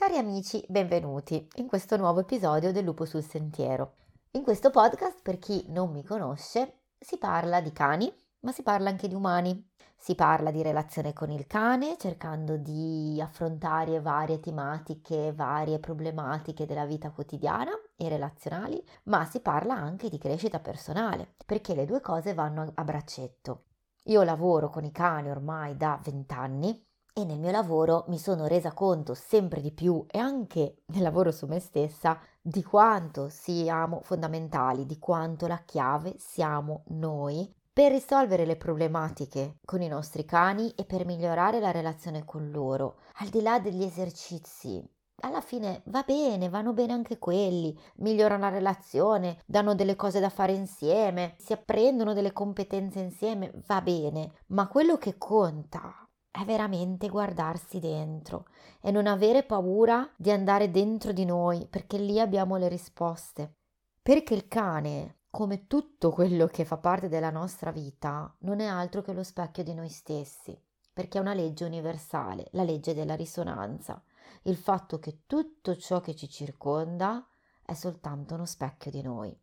Cari amici, benvenuti in questo nuovo episodio del Lupo sul Sentiero. In questo podcast, per chi non mi conosce, si parla di cani, ma si parla anche di umani. Si parla di relazione con il cane, cercando di affrontare varie tematiche, varie problematiche della vita quotidiana e relazionali, ma si parla anche di crescita personale, perché le due cose vanno a braccetto. Io lavoro con i cani ormai da vent'anni e nel mio lavoro mi sono resa conto sempre di più e anche nel lavoro su me stessa di quanto siamo fondamentali, di quanto la chiave siamo noi per risolvere le problematiche con i nostri cani e per migliorare la relazione con loro, al di là degli esercizi. Alla fine va bene, vanno bene anche quelli, migliorano la relazione, danno delle cose da fare insieme, si apprendono delle competenze insieme, va bene, ma quello che conta è veramente guardarsi dentro e non avere paura di andare dentro di noi, perché lì abbiamo le risposte. Perché il cane, come tutto quello che fa parte della nostra vita, non è altro che lo specchio di noi stessi, perché è una legge universale, la legge della risonanza, il fatto che tutto ciò che ci circonda è soltanto uno specchio di noi.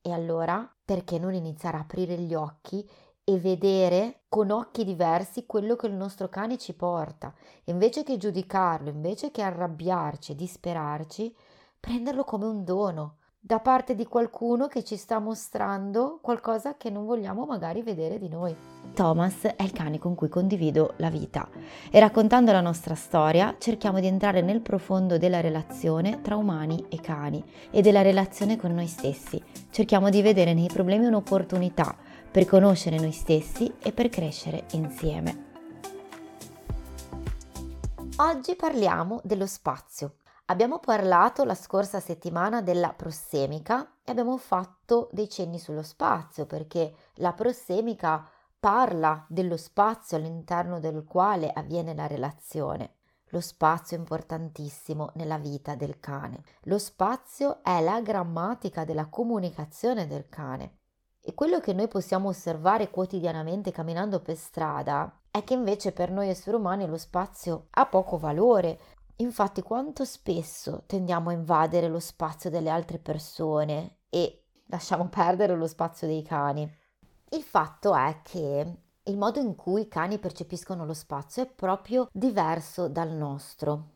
E allora, perché non iniziare a aprire gli occhi e vedere con occhi diversi quello che il nostro cane ci porta. Invece che giudicarlo, invece che arrabbiarci e disperarci, prenderlo come un dono da parte di qualcuno che ci sta mostrando qualcosa che non vogliamo magari vedere di noi. Thomas è il cane con cui condivido la vita e raccontando la nostra storia cerchiamo di entrare nel profondo della relazione tra umani e cani e della relazione con noi stessi. Cerchiamo di vedere nei problemi un'opportunità per conoscere noi stessi e per crescere insieme. Oggi parliamo dello spazio. Abbiamo parlato la scorsa settimana della prossemica e abbiamo fatto dei cenni sullo spazio perché la prossemica parla dello spazio all'interno del quale avviene la relazione. Lo spazio è importantissimo nella vita del cane. Lo spazio è la grammatica della comunicazione del cane. E quello che noi possiamo osservare quotidianamente camminando per strada è che invece per noi esseri umani lo spazio ha poco valore. Infatti quanto spesso tendiamo a invadere lo spazio delle altre persone e lasciamo perdere lo spazio dei cani. Il fatto è che il modo in cui i cani percepiscono lo spazio è proprio diverso dal nostro.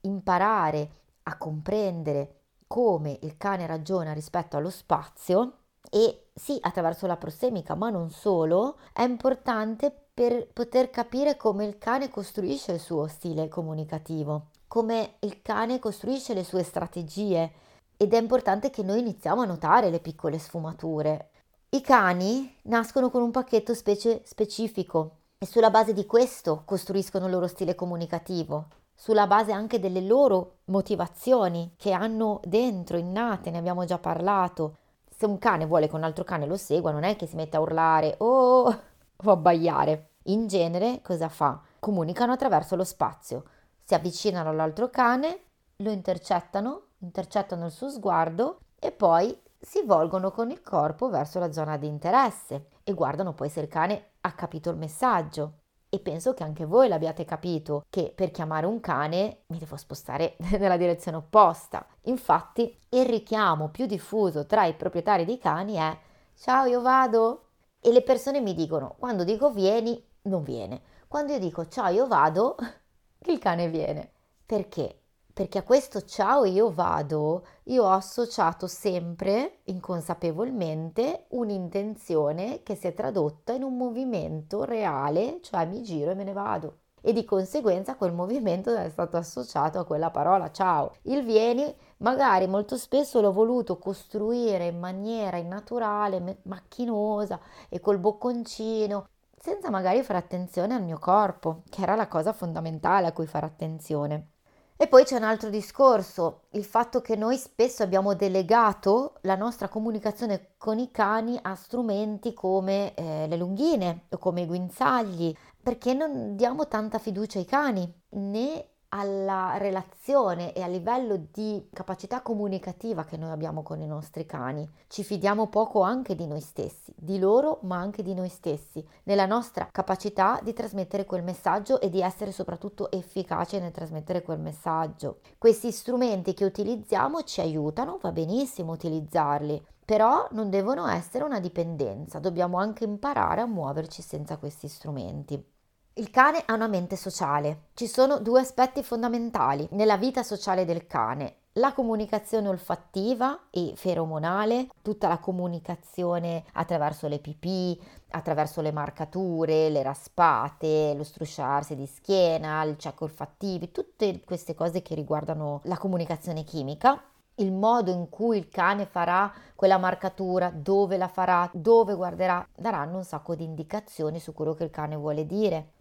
Imparare a comprendere come il cane ragiona rispetto allo spazio e sì, attraverso la prossemica, ma non solo, è importante per poter capire come il cane costruisce il suo stile comunicativo, come il cane costruisce le sue strategie ed è importante che noi iniziamo a notare le piccole sfumature. I cani nascono con un pacchetto specie specifico e sulla base di questo costruiscono il loro stile comunicativo, sulla base anche delle loro motivazioni che hanno dentro, innate, ne abbiamo già parlato, se un cane vuole che un altro cane lo segua, non è che si mette a urlare oh, o abbaiare. In genere cosa fa? Comunicano attraverso lo spazio, si avvicinano all'altro cane, lo intercettano, intercettano il suo sguardo e poi si volgono con il corpo verso la zona di interesse e guardano poi se il cane ha capito il messaggio e penso che anche voi l'abbiate capito che per chiamare un cane mi devo spostare nella direzione opposta. Infatti il richiamo più diffuso tra i proprietari di cani è ciao io vado e le persone mi dicono quando dico vieni non viene, quando io dico ciao io vado il cane viene. Perché? Perché a questo ciao io vado io ho associato sempre inconsapevolmente un'intenzione che si è tradotta in un movimento reale, cioè mi giro e me ne vado. E di conseguenza quel movimento è stato associato a quella parola ciao. Il vieni magari molto spesso l'ho voluto costruire in maniera innaturale, macchinosa e col bocconcino, senza magari fare attenzione al mio corpo, che era la cosa fondamentale a cui fare attenzione. E poi c'è un altro discorso, il fatto che noi spesso abbiamo delegato la nostra comunicazione con i cani a strumenti come eh, le lunghine o come i guinzagli, perché non diamo tanta fiducia ai cani, né alla relazione e a livello di capacità comunicativa che noi abbiamo con i nostri cani. Ci fidiamo poco anche di noi stessi, di loro ma anche di noi stessi, nella nostra capacità di trasmettere quel messaggio e di essere soprattutto efficaci nel trasmettere quel messaggio. Questi strumenti che utilizziamo ci aiutano, va benissimo utilizzarli, però non devono essere una dipendenza, dobbiamo anche imparare a muoverci senza questi strumenti. Il cane ha una mente sociale. Ci sono due aspetti fondamentali nella vita sociale del cane. La comunicazione olfattiva e feromonale, tutta la comunicazione attraverso le pipì, attraverso le marcature, le raspate, lo strusciarsi di schiena, il check olfattivi, tutte queste cose che riguardano la comunicazione chimica il modo in cui il cane farà quella marcatura, dove la farà, dove guarderà, daranno un sacco di indicazioni su quello che il cane vuole dire.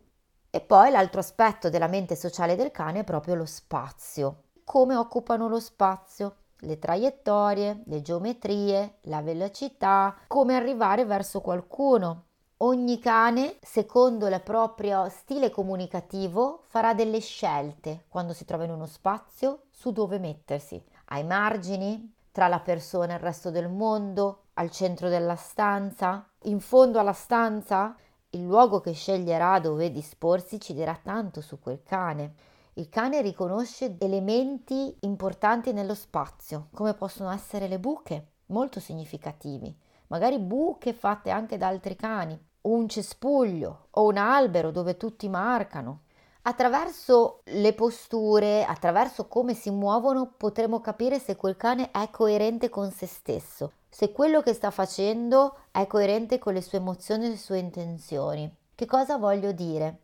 E poi l'altro aspetto della mente sociale del cane è proprio lo spazio. Come occupano lo spazio? Le traiettorie, le geometrie, la velocità, come arrivare verso qualcuno. Ogni cane, secondo il proprio stile comunicativo, farà delle scelte quando si trova in uno spazio su dove mettersi. Ai margini, tra la persona e il resto del mondo, al centro della stanza, in fondo alla stanza, il luogo che sceglierà dove disporsi ci dirà tanto su quel cane. Il cane riconosce elementi importanti nello spazio, come possono essere le buche, molto significativi, magari buche fatte anche da altri cani, un cespuglio o un albero dove tutti marcano. Attraverso le posture, attraverso come si muovono, potremo capire se quel cane è coerente con se stesso, se quello che sta facendo è coerente con le sue emozioni e le sue intenzioni. Che cosa voglio dire?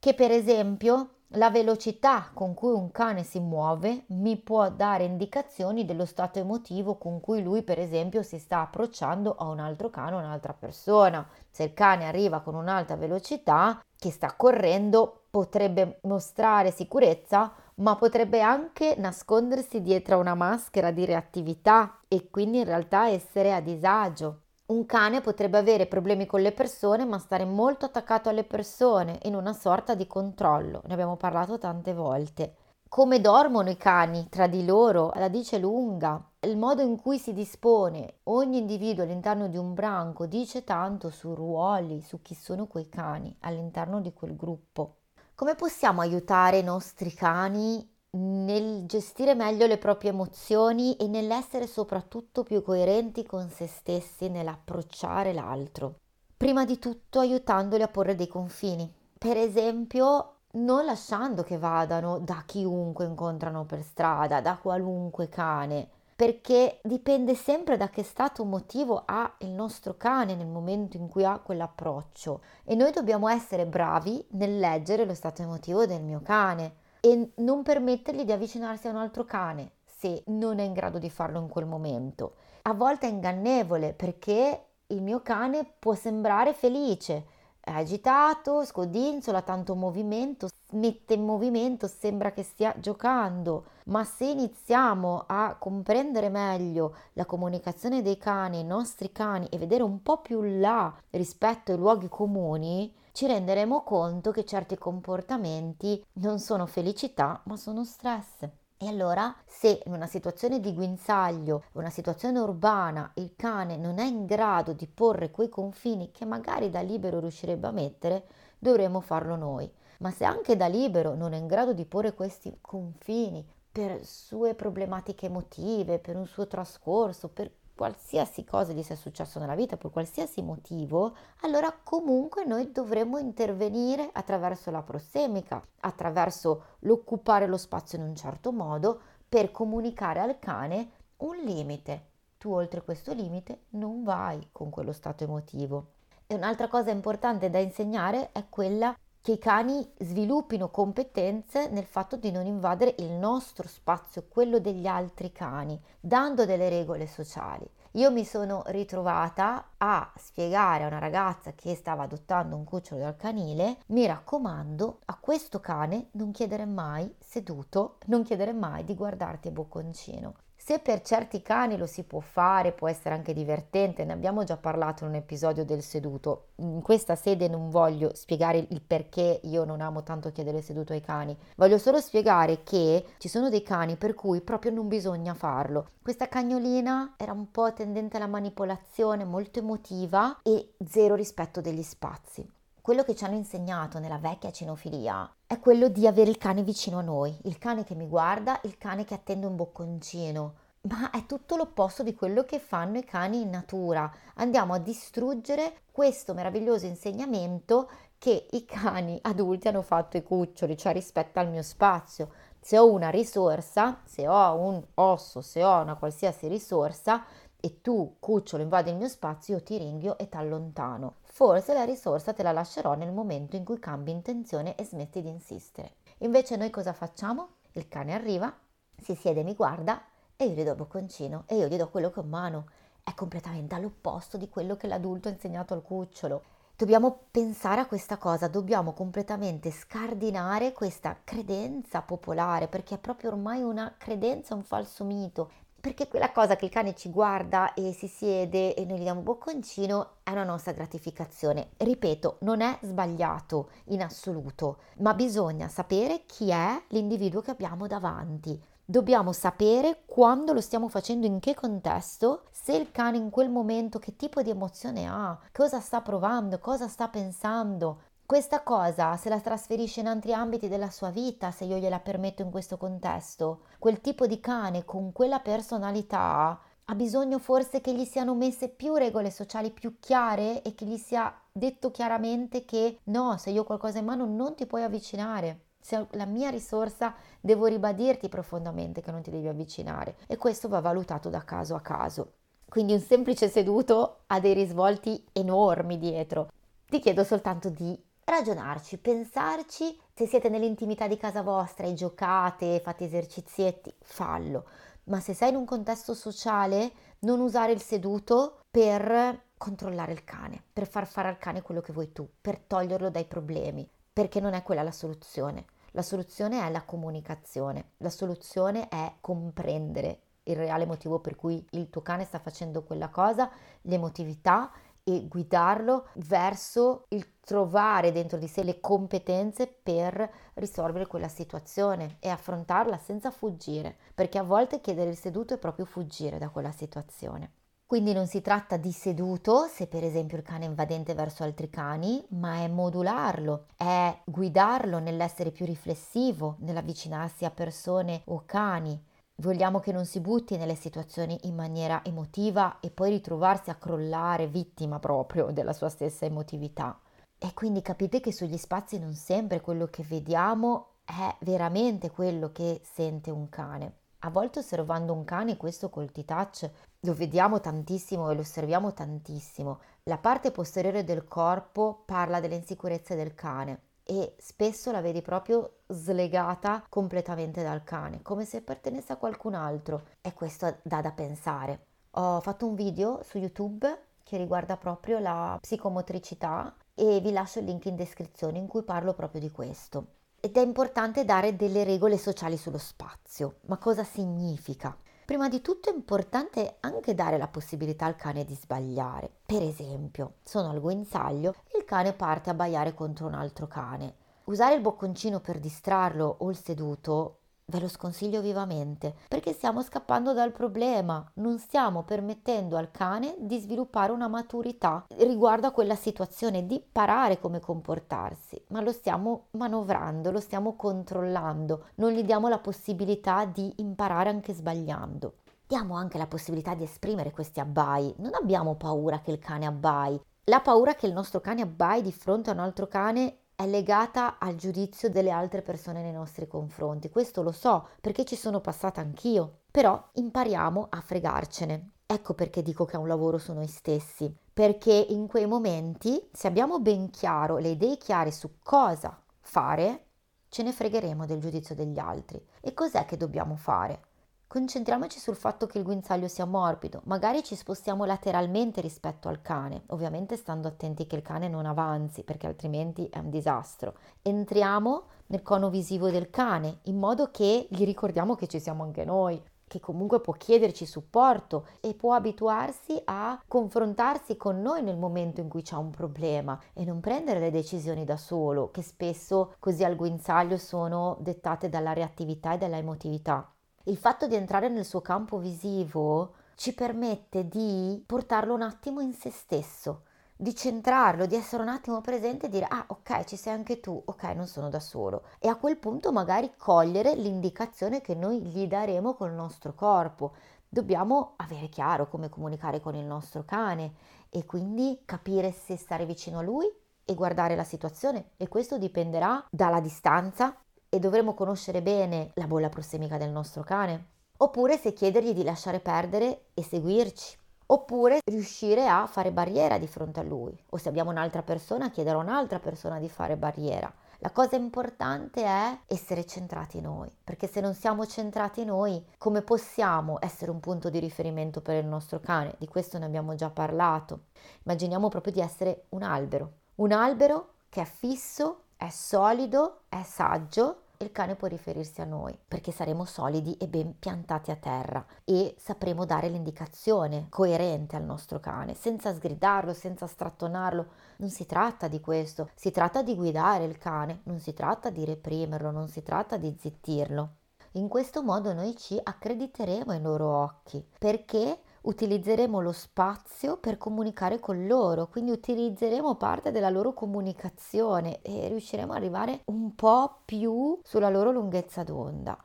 Che per esempio la velocità con cui un cane si muove mi può dare indicazioni dello stato emotivo con cui lui, per esempio, si sta approcciando a un altro cane o un'altra persona. Se il cane arriva con un'alta velocità, che sta correndo, potrebbe mostrare sicurezza, ma potrebbe anche nascondersi dietro una maschera di reattività e quindi in realtà essere a disagio. Un cane potrebbe avere problemi con le persone, ma stare molto attaccato alle persone, in una sorta di controllo. Ne abbiamo parlato tante volte. Come dormono i cani tra di loro, la dice lunga. Il modo in cui si dispone ogni individuo all'interno di un branco dice tanto su ruoli, su chi sono quei cani all'interno di quel gruppo. Come possiamo aiutare i nostri cani nel gestire meglio le proprie emozioni e nell'essere soprattutto più coerenti con se stessi nell'approcciare l'altro. Prima di tutto aiutandoli a porre dei confini. Per esempio, non lasciando che vadano da chiunque incontrano per strada, da qualunque cane, perché dipende sempre da che stato motivo ha il nostro cane nel momento in cui ha quell'approccio e noi dobbiamo essere bravi nel leggere lo stato emotivo del mio cane e non permettergli di avvicinarsi a un altro cane se non è in grado di farlo in quel momento. A volte è ingannevole perché il mio cane può sembrare felice, è agitato, scodinzola, tanto movimento, mette in movimento, sembra che stia giocando, ma se iniziamo a comprendere meglio la comunicazione dei cani, i nostri cani e vedere un po' più là rispetto ai luoghi comuni, ci renderemo conto che certi comportamenti non sono felicità, ma sono stress. E allora, se in una situazione di guinzaglio, una situazione urbana, il cane non è in grado di porre quei confini che magari da libero riuscirebbe a mettere, dovremo farlo noi. Ma se anche da libero non è in grado di porre questi confini per sue problematiche emotive, per un suo trascorso, per qualsiasi cosa gli sia successo nella vita, per qualsiasi motivo, allora comunque noi dovremmo intervenire attraverso la prossemica, attraverso l'occupare lo spazio in un certo modo per comunicare al cane un limite. Tu oltre questo limite non vai con quello stato emotivo. E un'altra cosa importante da insegnare è quella che i cani sviluppino competenze nel fatto di non invadere il nostro spazio, quello degli altri cani, dando delle regole sociali. Io mi sono ritrovata a spiegare a una ragazza che stava adottando un cucciolo dal canile, mi raccomando, a questo cane non chiedere mai seduto, non chiedere mai di guardarti a bocconcino Se per certi cani lo si può fare, può essere anche divertente, ne abbiamo già parlato in un episodio del seduto. In questa sede non voglio spiegare il perché io non amo tanto chiedere seduto ai cani, voglio solo spiegare che ci sono dei cani per cui proprio non bisogna farlo. Questa cagnolina era un po' tendente alla manipolazione, molto emotiva e zero rispetto degli spazi quello che ci hanno insegnato nella vecchia cinofilia è quello di avere il cane vicino a noi, il cane che mi guarda, il cane che attende un bocconcino. Ma è tutto l'opposto di quello che fanno i cani in natura. Andiamo a distruggere questo meraviglioso insegnamento che i cani adulti hanno fatto ai cuccioli, cioè rispetto al mio spazio. Se ho una risorsa, se ho un osso, se ho una qualsiasi risorsa, e tu, cucciolo, invadi il mio spazio, io ti ringhio e ti allontano. Forse la risorsa te la lascerò nel momento in cui cambi intenzione e smetti di insistere. Invece noi cosa facciamo? Il cane arriva, si siede mi guarda e io gli do il bocconcino e io gli do quello che ho in mano. È completamente all'opposto di quello che l'adulto ha insegnato al cucciolo. Dobbiamo pensare a questa cosa, dobbiamo completamente scardinare questa credenza popolare, perché è proprio ormai una credenza, un falso mito perché quella cosa che il cane ci guarda e si siede e noi gli diamo un bocconcino è una nostra gratificazione. Ripeto, non è sbagliato in assoluto, ma bisogna sapere chi è l'individuo che abbiamo davanti. Dobbiamo sapere quando lo stiamo facendo, in che contesto, se il cane in quel momento che tipo di emozione ha, cosa sta provando, cosa sta pensando. Questa cosa se la trasferisce in altri ambiti della sua vita, se io gliela permetto in questo contesto. Quel tipo di cane con quella personalità ha bisogno forse che gli siano messe più regole sociali più chiare e che gli sia detto chiaramente che no, se io ho qualcosa in mano non ti puoi avvicinare. Se ho la mia risorsa devo ribadirti profondamente che non ti devi avvicinare e questo va valutato da caso a caso. Quindi un semplice seduto ha dei risvolti enormi dietro. Ti chiedo soltanto di ragionarci, pensarci, se siete nell'intimità di casa vostra e giocate, fate esercizietti, fallo, ma se sei in un contesto sociale, non usare il seduto per controllare il cane, per far fare al cane quello che vuoi tu, per toglierlo dai problemi, perché non è quella la soluzione. La soluzione è la comunicazione, la soluzione è comprendere il reale motivo per cui il tuo cane sta facendo quella cosa, l'emotività e guidarlo verso il trovare dentro di sé le competenze per risolvere quella situazione e affrontarla senza fuggire, perché a volte chiedere il seduto è proprio fuggire da quella situazione. Quindi non si tratta di seduto, se per esempio il cane è invadente verso altri cani, ma è modularlo, è guidarlo nell'essere più riflessivo, nell'avvicinarsi a persone o cani, Vogliamo che non si butti nelle situazioni in maniera emotiva e poi ritrovarsi a crollare vittima proprio della sua stessa emotività. E quindi capite che sugli spazi non sempre quello che vediamo è veramente quello che sente un cane. A volte osservando un cane, questo col T-Touch lo vediamo tantissimo e lo osserviamo tantissimo. La parte posteriore del corpo parla delle insicurezze del cane e spesso la vedi proprio slegata completamente dal cane, come se appartenesse a qualcun altro e questo dà da pensare. Ho fatto un video su YouTube che riguarda proprio la psicomotricità e vi lascio il link in descrizione in cui parlo proprio di questo. Ed è importante dare delle regole sociali sullo spazio. Ma cosa significa? Prima di tutto è importante anche dare la possibilità al cane di sbagliare. Per esempio, sono al guinzaglio e il cane parte a baiare contro un altro cane. Usare il bocconcino per distrarlo o il seduto Ve lo sconsiglio vivamente perché stiamo scappando dal problema, non stiamo permettendo al cane di sviluppare una maturità riguardo a quella situazione, di imparare come comportarsi, ma lo stiamo manovrando, lo stiamo controllando, non gli diamo la possibilità di imparare anche sbagliando. Diamo anche la possibilità di esprimere questi abbai, non abbiamo paura che il cane abbai. La paura che il nostro cane abbai di fronte a un altro cane è legata al giudizio delle altre persone nei nostri confronti. Questo lo so perché ci sono passata anch'io, però impariamo a fregarcene. Ecco perché dico che è un lavoro su noi stessi, perché in quei momenti, se abbiamo ben chiaro, le idee chiare su cosa fare, ce ne fregheremo del giudizio degli altri. E cos'è che dobbiamo fare? Concentriamoci sul fatto che il guinzaglio sia morbido, magari ci spostiamo lateralmente rispetto al cane, ovviamente stando attenti che il cane non avanzi perché altrimenti è un disastro. Entriamo nel cono visivo del cane in modo che gli ricordiamo che ci siamo anche noi. che comunque può chiederci supporto e può abituarsi a confrontarsi con noi nel momento in cui c'è un problema e non prendere le decisioni da solo, che spesso così al guinzaglio sono dettate dalla reattività e dalla emotività. Il fatto di entrare nel suo campo visivo ci permette di portarlo un attimo in se stesso, di centrarlo, di essere un attimo presente e dire ah ok ci sei anche tu, ok non sono da solo e a quel punto magari cogliere l'indicazione che noi gli daremo col nostro corpo. Dobbiamo avere chiaro come comunicare con il nostro cane e quindi capire se stare vicino a lui e guardare la situazione e questo dipenderà dalla distanza e dovremo conoscere bene la bolla prossemica del nostro cane oppure se chiedergli di lasciare perdere e seguirci oppure riuscire a fare barriera di fronte a lui o se abbiamo un'altra persona chiedere a un'altra persona di fare barriera. La cosa importante è essere centrati noi, perché se non siamo centrati noi, come possiamo essere un punto di riferimento per il nostro cane? Di questo ne abbiamo già parlato. Immaginiamo proprio di essere un albero, un albero che è fisso, è solido, è saggio il cane può riferirsi a noi perché saremo solidi e ben piantati a terra e sapremo dare l'indicazione coerente al nostro cane senza sgridarlo, senza strattonarlo. Non si tratta di questo, si tratta di guidare il cane, non si tratta di reprimerlo, non si tratta di zittirlo. In questo modo noi ci accrediteremo ai loro occhi perché utilizzeremo lo spazio per comunicare con loro, quindi utilizzeremo parte della loro comunicazione e riusciremo ad arrivare un po' più sulla loro lunghezza d'onda.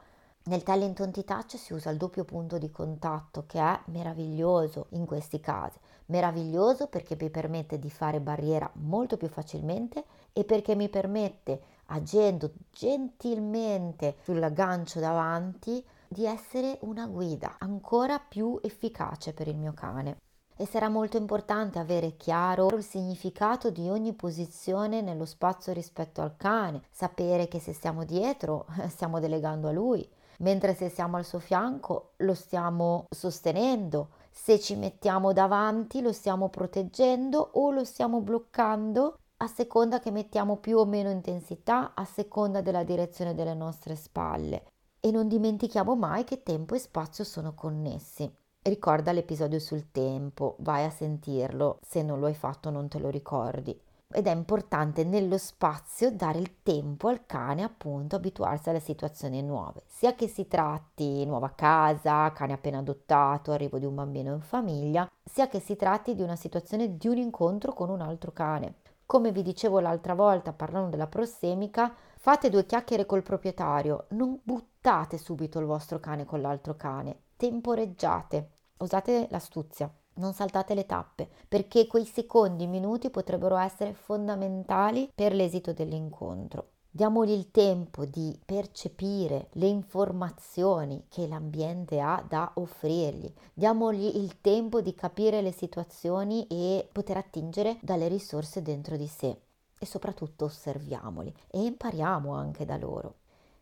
Nel talent on touch si usa il doppio punto di contatto che è meraviglioso in questi casi. Meraviglioso perché mi permette di fare barriera molto più facilmente e perché mi permette, agendo gentilmente sull'aggancio davanti, di essere una guida ancora più efficace per il mio cane. E sarà molto importante avere chiaro il significato di ogni posizione nello spazio rispetto al cane, sapere che se stiamo dietro stiamo delegando a lui, mentre se siamo al suo fianco lo stiamo sostenendo, se ci mettiamo davanti lo stiamo proteggendo o lo stiamo bloccando a seconda che mettiamo più o meno intensità, a seconda della direzione delle nostre spalle. E non dimentichiamo mai che tempo e spazio sono connessi. Ricorda l'episodio sul tempo, vai a sentirlo, se non lo hai fatto non te lo ricordi. Ed è importante nello spazio dare il tempo al cane appunto abituarsi alle situazioni nuove, sia che si tratti nuova casa, cane appena adottato, arrivo di un bambino in famiglia, sia che si tratti di una situazione di un incontro con un altro cane. Come vi dicevo l'altra volta parlando della prossemica, fate due chiacchiere col proprietario, non buttate subito il vostro cane con l'altro cane, temporeggiate, usate l'astuzia, non saltate le tappe, perché quei secondi, minuti potrebbero essere fondamentali per l'esito dell'incontro. Diamogli il tempo di percepire le informazioni che l'ambiente ha da offrirgli, diamogli il tempo di capire le situazioni e poter attingere dalle risorse dentro di sé e soprattutto osserviamoli e impariamo anche da loro.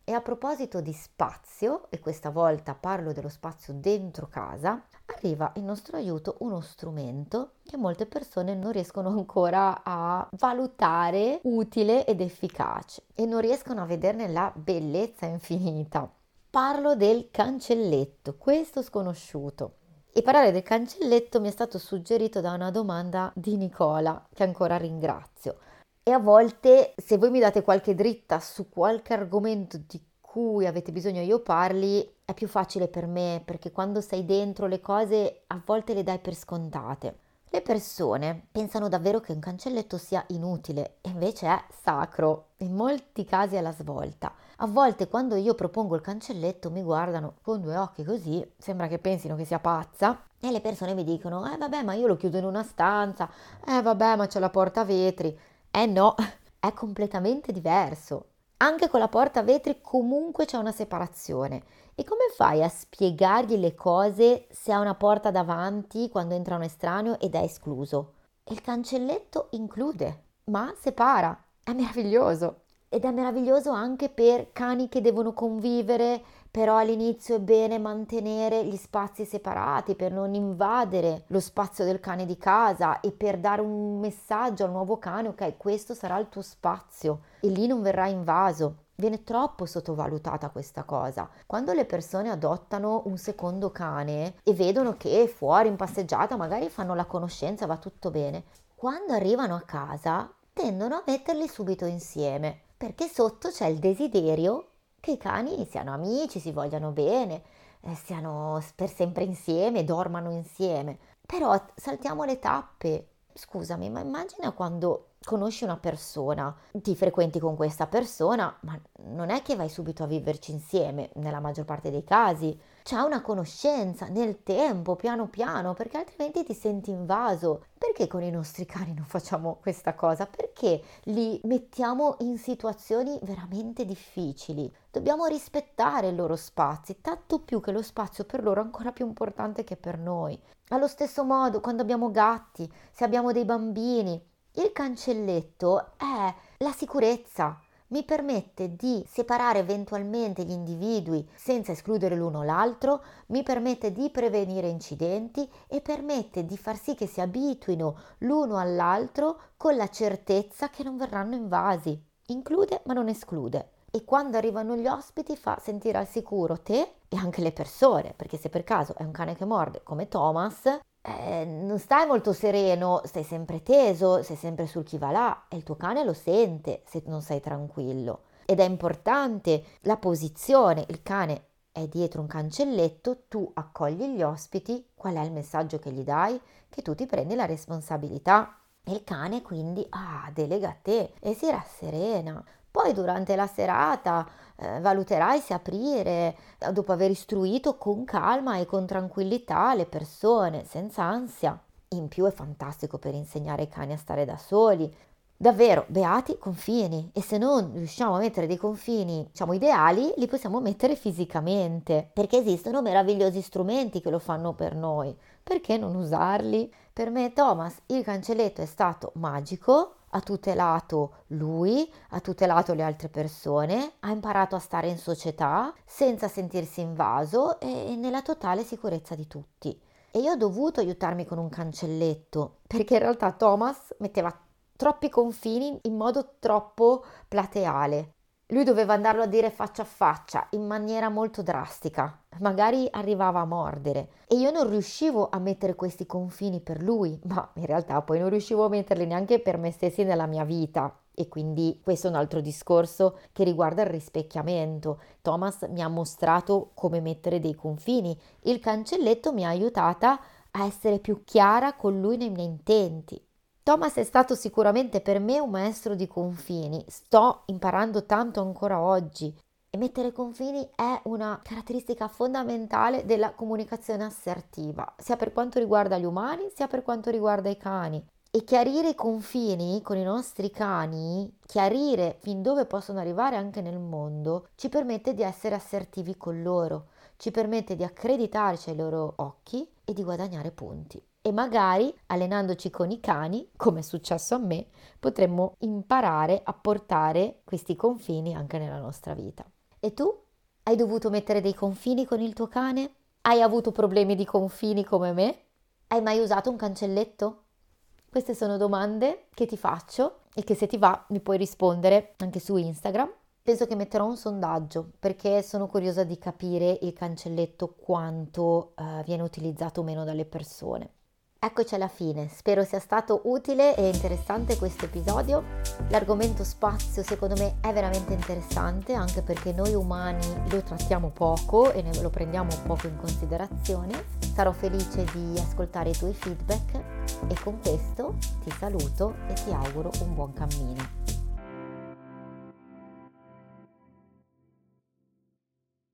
E a proposito di spazio, e questa volta parlo dello spazio dentro casa, arriva in nostro aiuto uno strumento che molte persone non riescono ancora a valutare utile ed efficace e non riescono a vederne la bellezza infinita. Parlo del cancelletto, questo sconosciuto. E parlare del cancelletto mi è stato suggerito da una domanda di Nicola, che ancora ringrazio. E a volte, se voi mi date qualche dritta su qualche argomento di cui avete bisogno io parli, è più facile per me perché quando sei dentro le cose a volte le dai per scontate. Le persone pensano davvero che un cancelletto sia inutile invece è sacro, in molti casi è la svolta. A volte quando io propongo il cancelletto mi guardano con due occhi così, sembra che pensino che sia pazza e le persone mi dicono eh vabbè ma io lo chiudo in una stanza, eh vabbè ma c'è la porta a vetri. Eh no, è completamente diverso. Anche con la porta a vetri comunque c'è una separazione. E come fai a spiegargli le cose se ha una porta davanti quando entra un estraneo ed è escluso? Il cancelletto include, ma separa. È meraviglioso. Ed è meraviglioso anche per cani che devono convivere, però all'inizio è bene mantenere gli spazi separati per non invadere lo spazio del cane di casa e per dare un messaggio al nuovo cane, ok, questo sarà il tuo spazio e lì non verrà invaso. Viene troppo sottovalutata questa cosa. Quando le persone adottano un secondo cane e vedono che fuori in passeggiata magari fanno la conoscenza, va tutto bene, quando arrivano a casa tendono a metterli subito insieme, perché sotto c'è il desiderio che i cani siano amici, si vogliano bene, eh, siano per sempre insieme, dormano insieme. Però saltiamo le tappe. Scusami, ma immagina quando conosci una persona, ti frequenti con questa persona, ma non è che vai subito a viverci insieme, nella maggior parte dei casi. C'è una conoscenza nel tempo, piano piano, perché altrimenti ti senti invaso. Perché con i nostri cani non facciamo questa cosa? Perché li mettiamo in situazioni veramente difficili? Dobbiamo rispettare i loro spazi, tanto più che lo spazio per loro è ancora più importante che per noi. Allo stesso modo, quando abbiamo gatti, se abbiamo dei bambini, il cancelletto è la sicurezza, mi permette di separare eventualmente gli individui senza escludere l'uno o l'altro, mi permette di prevenire incidenti e permette di far sì che si abituino l'uno all'altro con la certezza che non verranno invasi. Include ma non esclude. E quando arrivano gli ospiti fa sentire al sicuro te e anche le persone, perché se per caso è un cane che morde come Thomas, eh, non stai molto sereno, stai sempre teso, sei sempre sul chi va là e il tuo cane lo sente se non sei tranquillo. Ed è importante la posizione, il cane è dietro un cancelletto, tu accogli gli ospiti, qual è il messaggio che gli dai? Che tu ti prendi la responsabilità. E il cane quindi ah, delega a te e si rasserena. Poi durante la serata eh, valuterai se aprire, eh, dopo aver istruito con calma e con tranquillità le persone, senza ansia. In più è fantastico per insegnare ai cani a stare da soli. Davvero, beati confini e se non riusciamo a mettere dei confini, diciamo, ideali, li possiamo mettere fisicamente, perché esistono meravigliosi strumenti che lo fanno per noi. Perché non usarli? Per me, Thomas, il cancelletto è stato magico, ha tutelato lui, ha tutelato le altre persone, ha imparato a stare in società senza sentirsi invaso e nella totale sicurezza di tutti. E io ho dovuto aiutarmi con un cancelletto perché in realtà Thomas metteva troppi confini in modo troppo plateale. Lui doveva andarlo a dire faccia a faccia, in maniera molto drastica, magari arrivava a mordere e io non riuscivo a mettere questi confini per lui, ma in realtà poi non riuscivo a metterli neanche per me stessi nella mia vita. E quindi questo è un altro discorso che riguarda il rispecchiamento. Thomas mi ha mostrato come mettere dei confini. Il cancelletto mi ha aiutata a essere più chiara con lui nei miei intenti. Thomas è stato sicuramente per me un maestro di confini, sto imparando tanto ancora oggi. E mettere confini è una caratteristica fondamentale della comunicazione assertiva, sia per quanto riguarda gli umani, sia per quanto riguarda i cani. E chiarire i confini con i nostri cani, chiarire fin dove possono arrivare anche nel mondo, ci permette di essere assertivi con loro, ci permette di accreditarci ai loro occhi e di guadagnare punti e magari allenandoci con i cani, come è successo a me, potremmo imparare a portare questi confini anche nella nostra vita. E tu? Hai dovuto mettere dei confini con il tuo cane? Hai avuto problemi di confini come me? Hai mai usato un cancelletto? Queste sono domande che ti faccio e che se ti va mi puoi rispondere anche su Instagram. Penso che metterò un sondaggio perché sono curiosa di capire il cancelletto quanto uh, viene utilizzato o meno dalle persone. Eccoci alla fine, spero sia stato utile e interessante questo episodio. L'argomento spazio secondo me è veramente interessante anche perché noi umani lo trattiamo poco e ne lo prendiamo poco in considerazione. Sarò felice di ascoltare i tuoi feedback e con questo ti saluto e ti auguro un buon cammino.